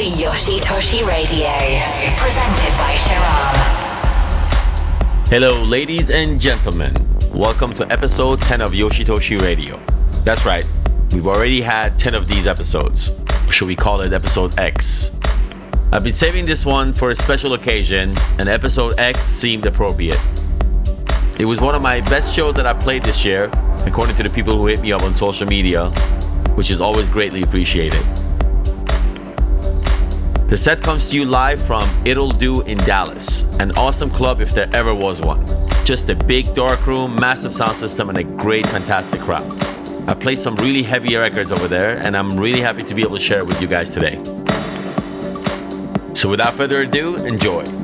to Yoshitoshi Radio, presented by Sharam. Hello, ladies and gentlemen. Welcome to episode 10 of Yoshitoshi Radio. That's right, we've already had 10 of these episodes. Should we call it episode X? I've been saving this one for a special occasion, and episode X seemed appropriate. It was one of my best shows that I played this year, according to the people who hit me up on social media, which is always greatly appreciated. The set comes to you live from It'll Do in Dallas, an awesome club if there ever was one. Just a big dark room, massive sound system, and a great, fantastic crowd. I played some really heavy records over there, and I'm really happy to be able to share it with you guys today. So without further ado, enjoy.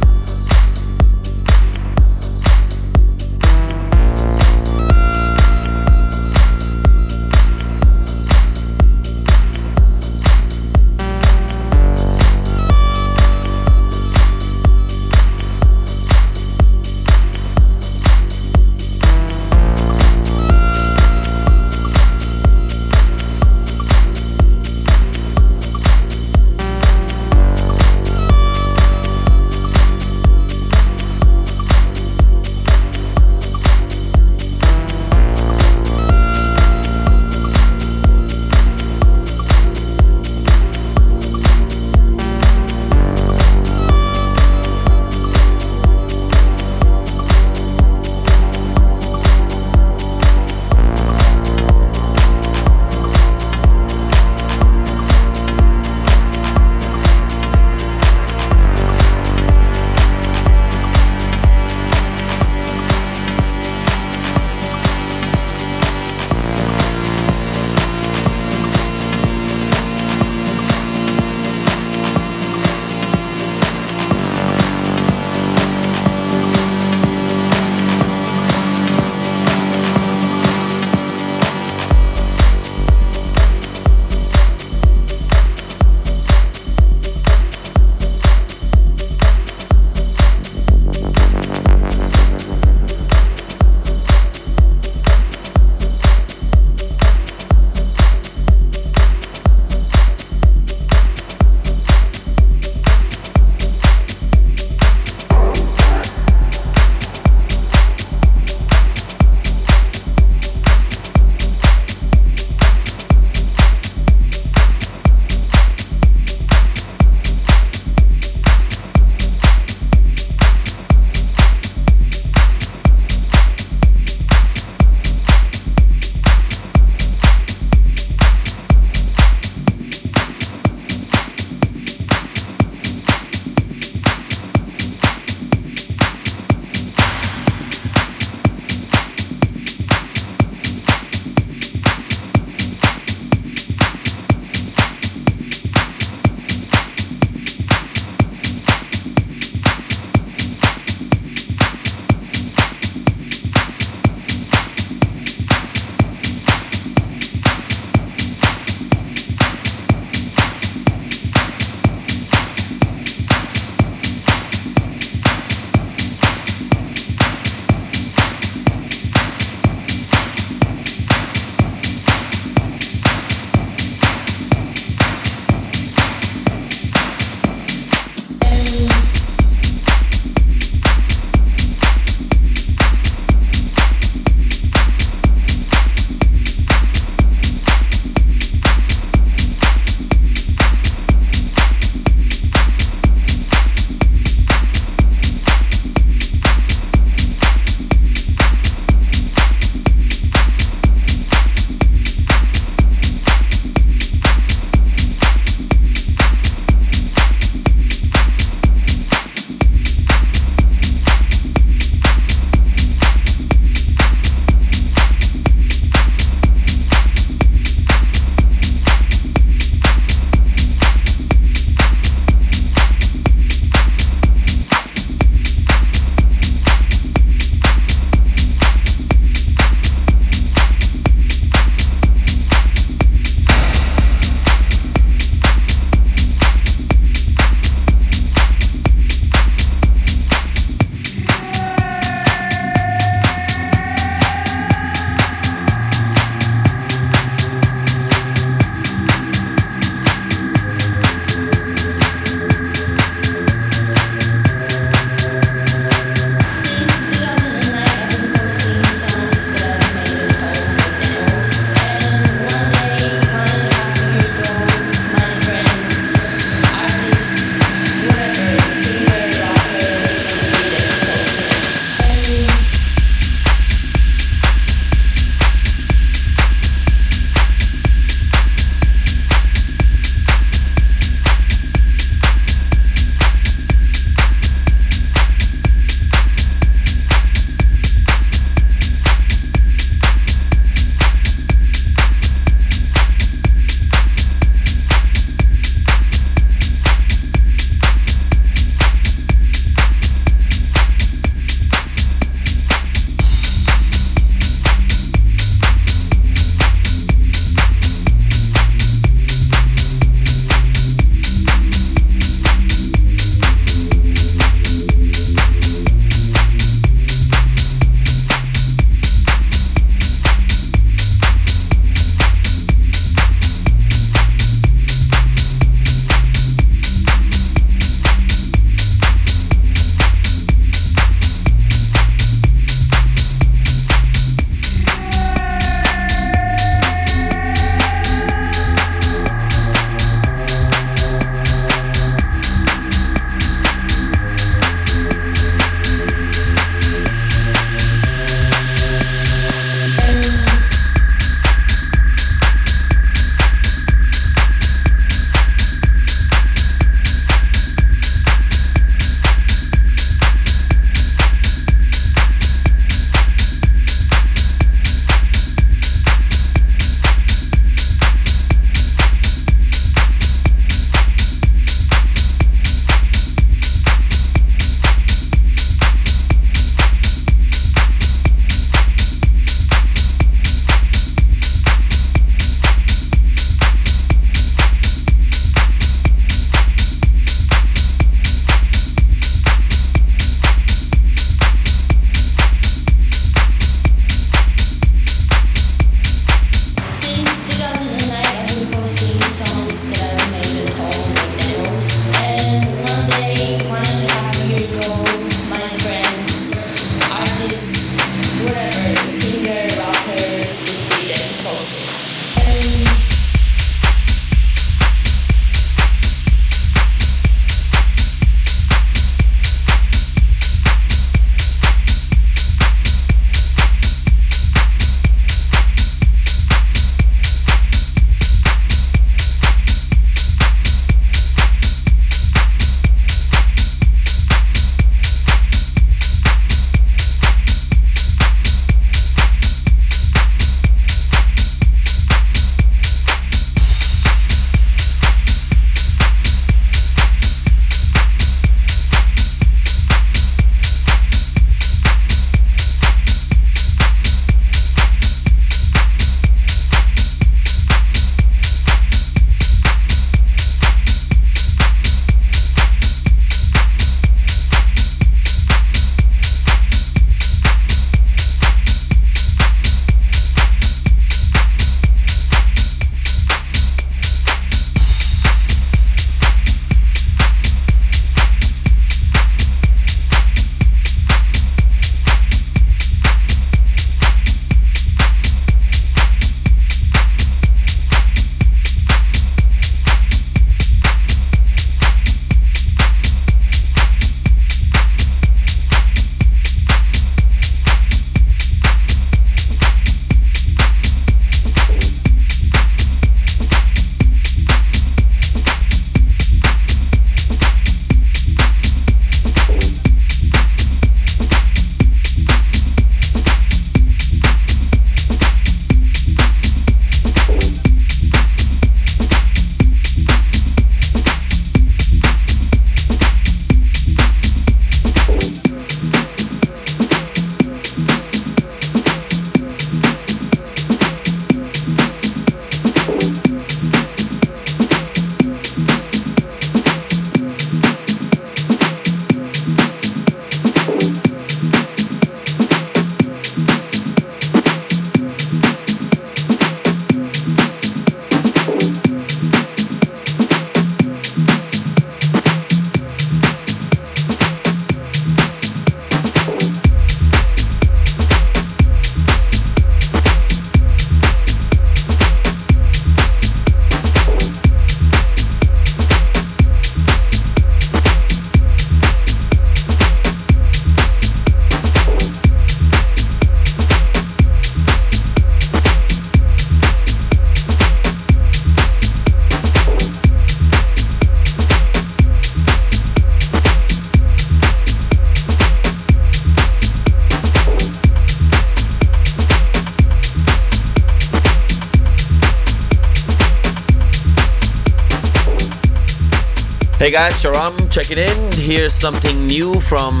Hey guys, Sharam checking in. Here's something new from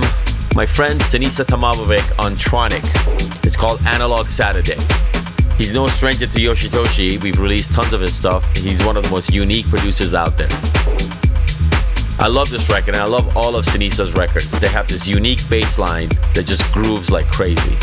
my friend Sinisa Tamamovic on Tronic. It's called Analog Saturday. He's no stranger to Yoshitoshi. We've released tons of his stuff. He's one of the most unique producers out there. I love this record and I love all of Sinisa's records. They have this unique bass line that just grooves like crazy.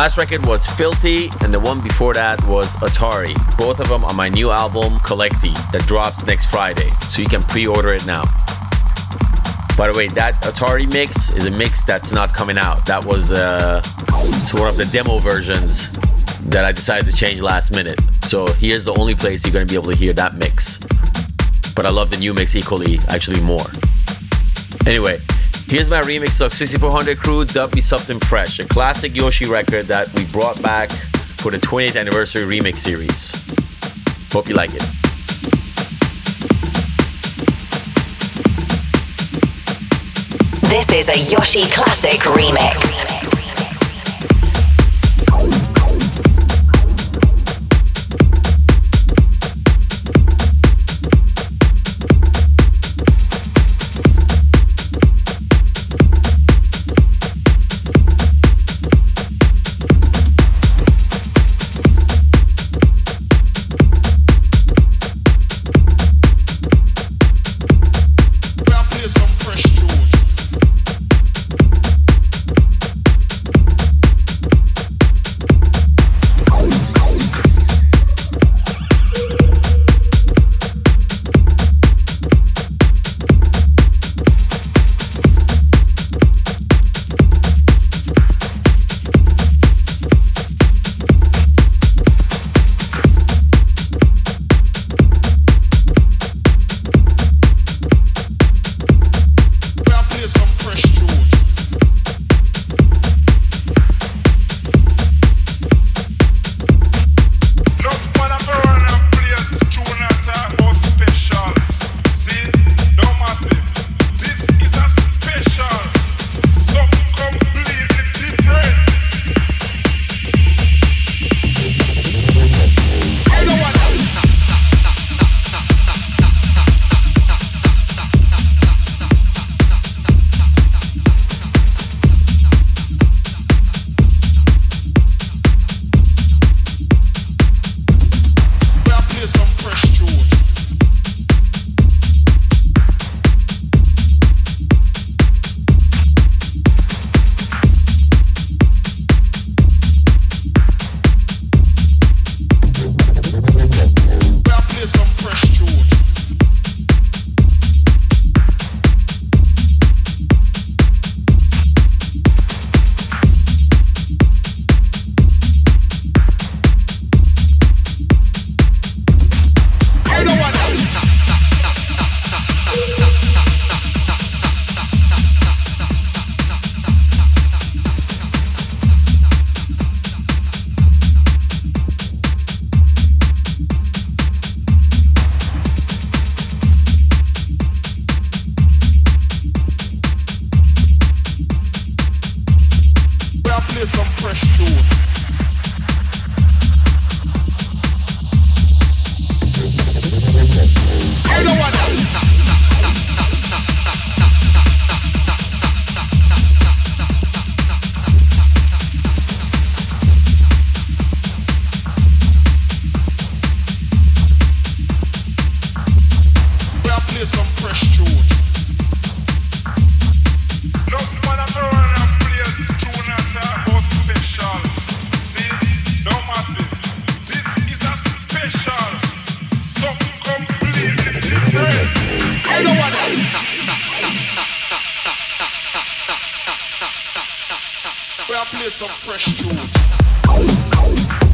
Last record was Filthi, and the one before that was Atari. Both of them on my new album, Collecti, that drops next Friday, so you can pre order it now. By the way, that Atari mix is a mix that's not coming out. That was uh, one of the demo versions that I decided to change last minute. So here's the only place you're gonna be able to hear that mix. But I love the new mix equally, actually more. Anyway, Here's my remix of 6400 Crew Dub Me Something Fresh, a classic Yoshi record that we brought back for the 20th anniversary remix series. Hope you like it. This is a Yoshi Classic remix. play some fresh tunes.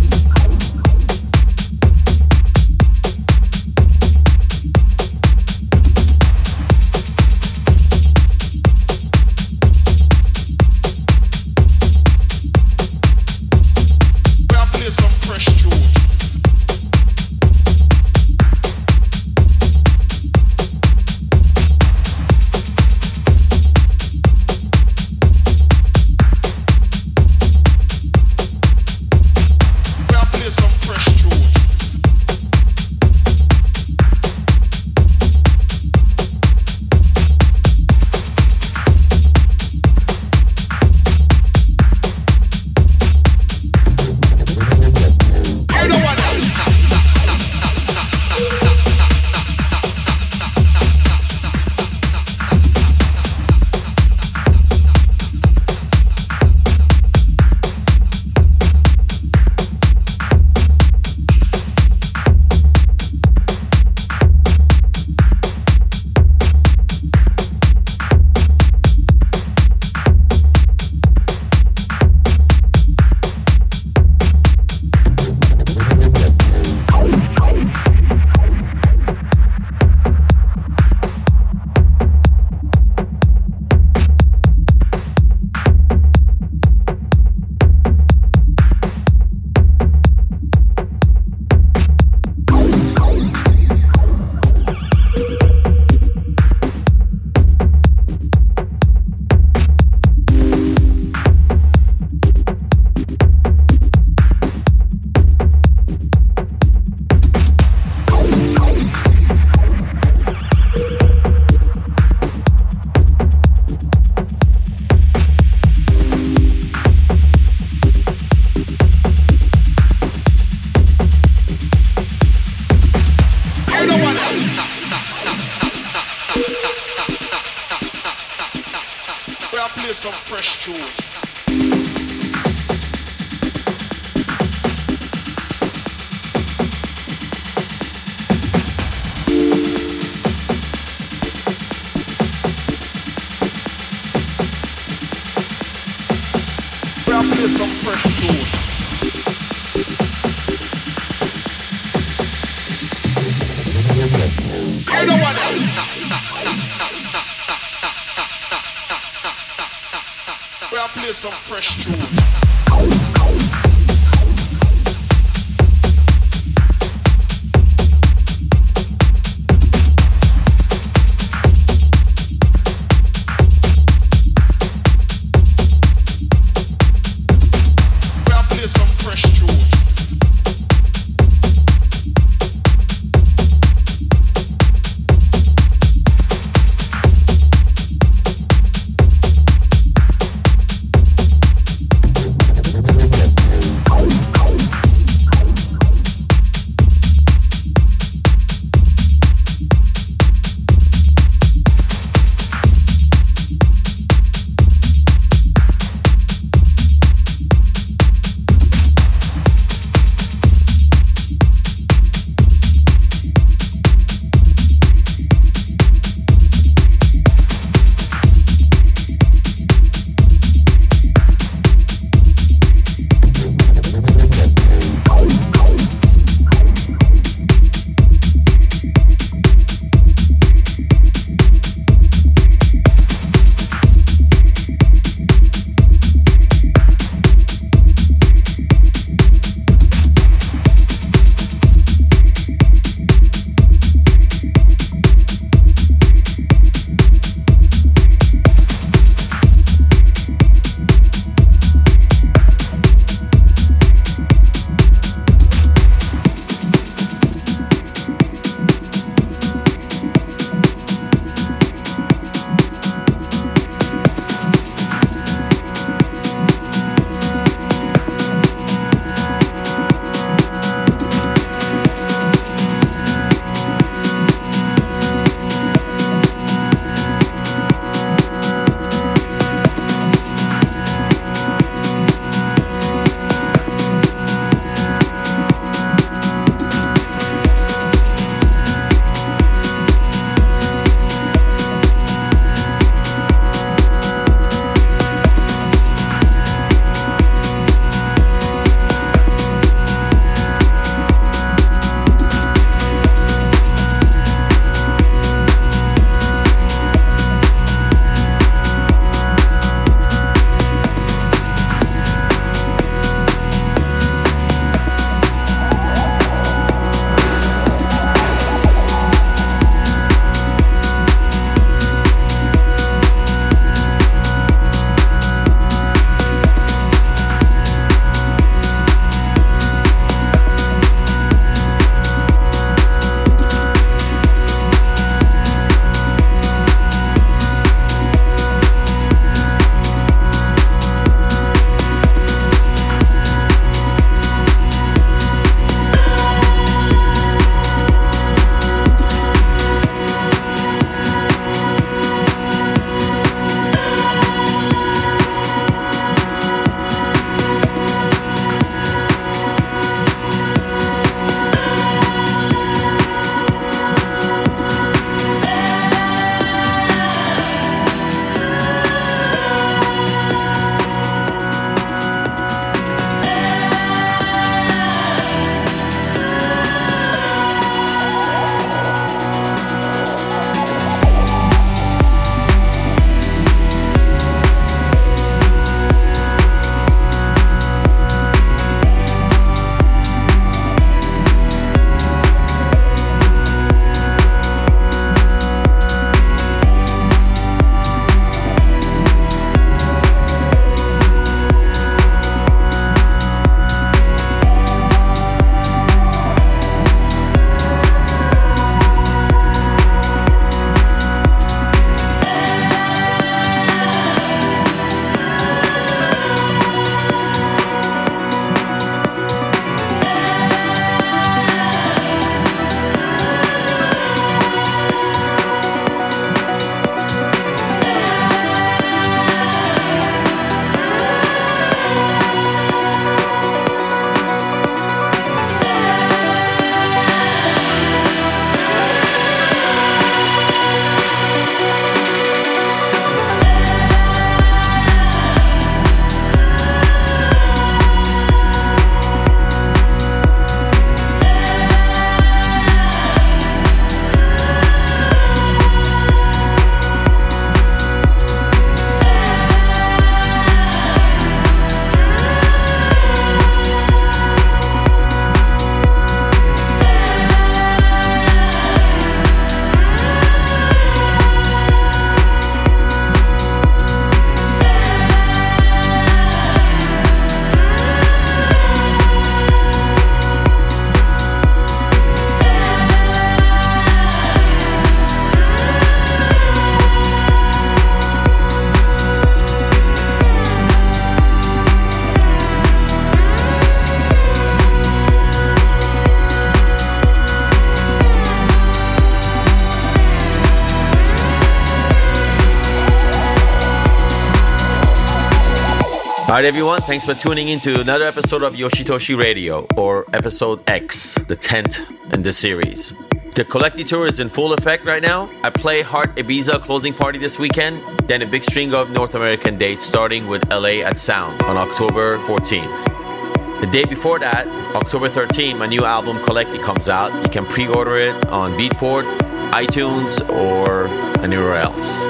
Right, everyone, thanks for tuning in to another episode of Yoshitoshi Radio, or episode X, the 10th in the series. The Collecti Tour is in full effect right now. I play Heart Ibiza closing party this weekend, then a big string of North American dates starting with LA at Sound on October 14th. The day before that, October 13th, my new album Collecti comes out. You can pre order it on Beatport, iTunes, or anywhere else.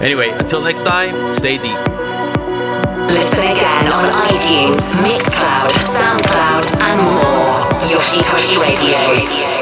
Anyway, until next time, stay deep. Listen again on iTunes, Mixcloud, Soundcloud, and more. Yoshi Yoshitoshi Radio.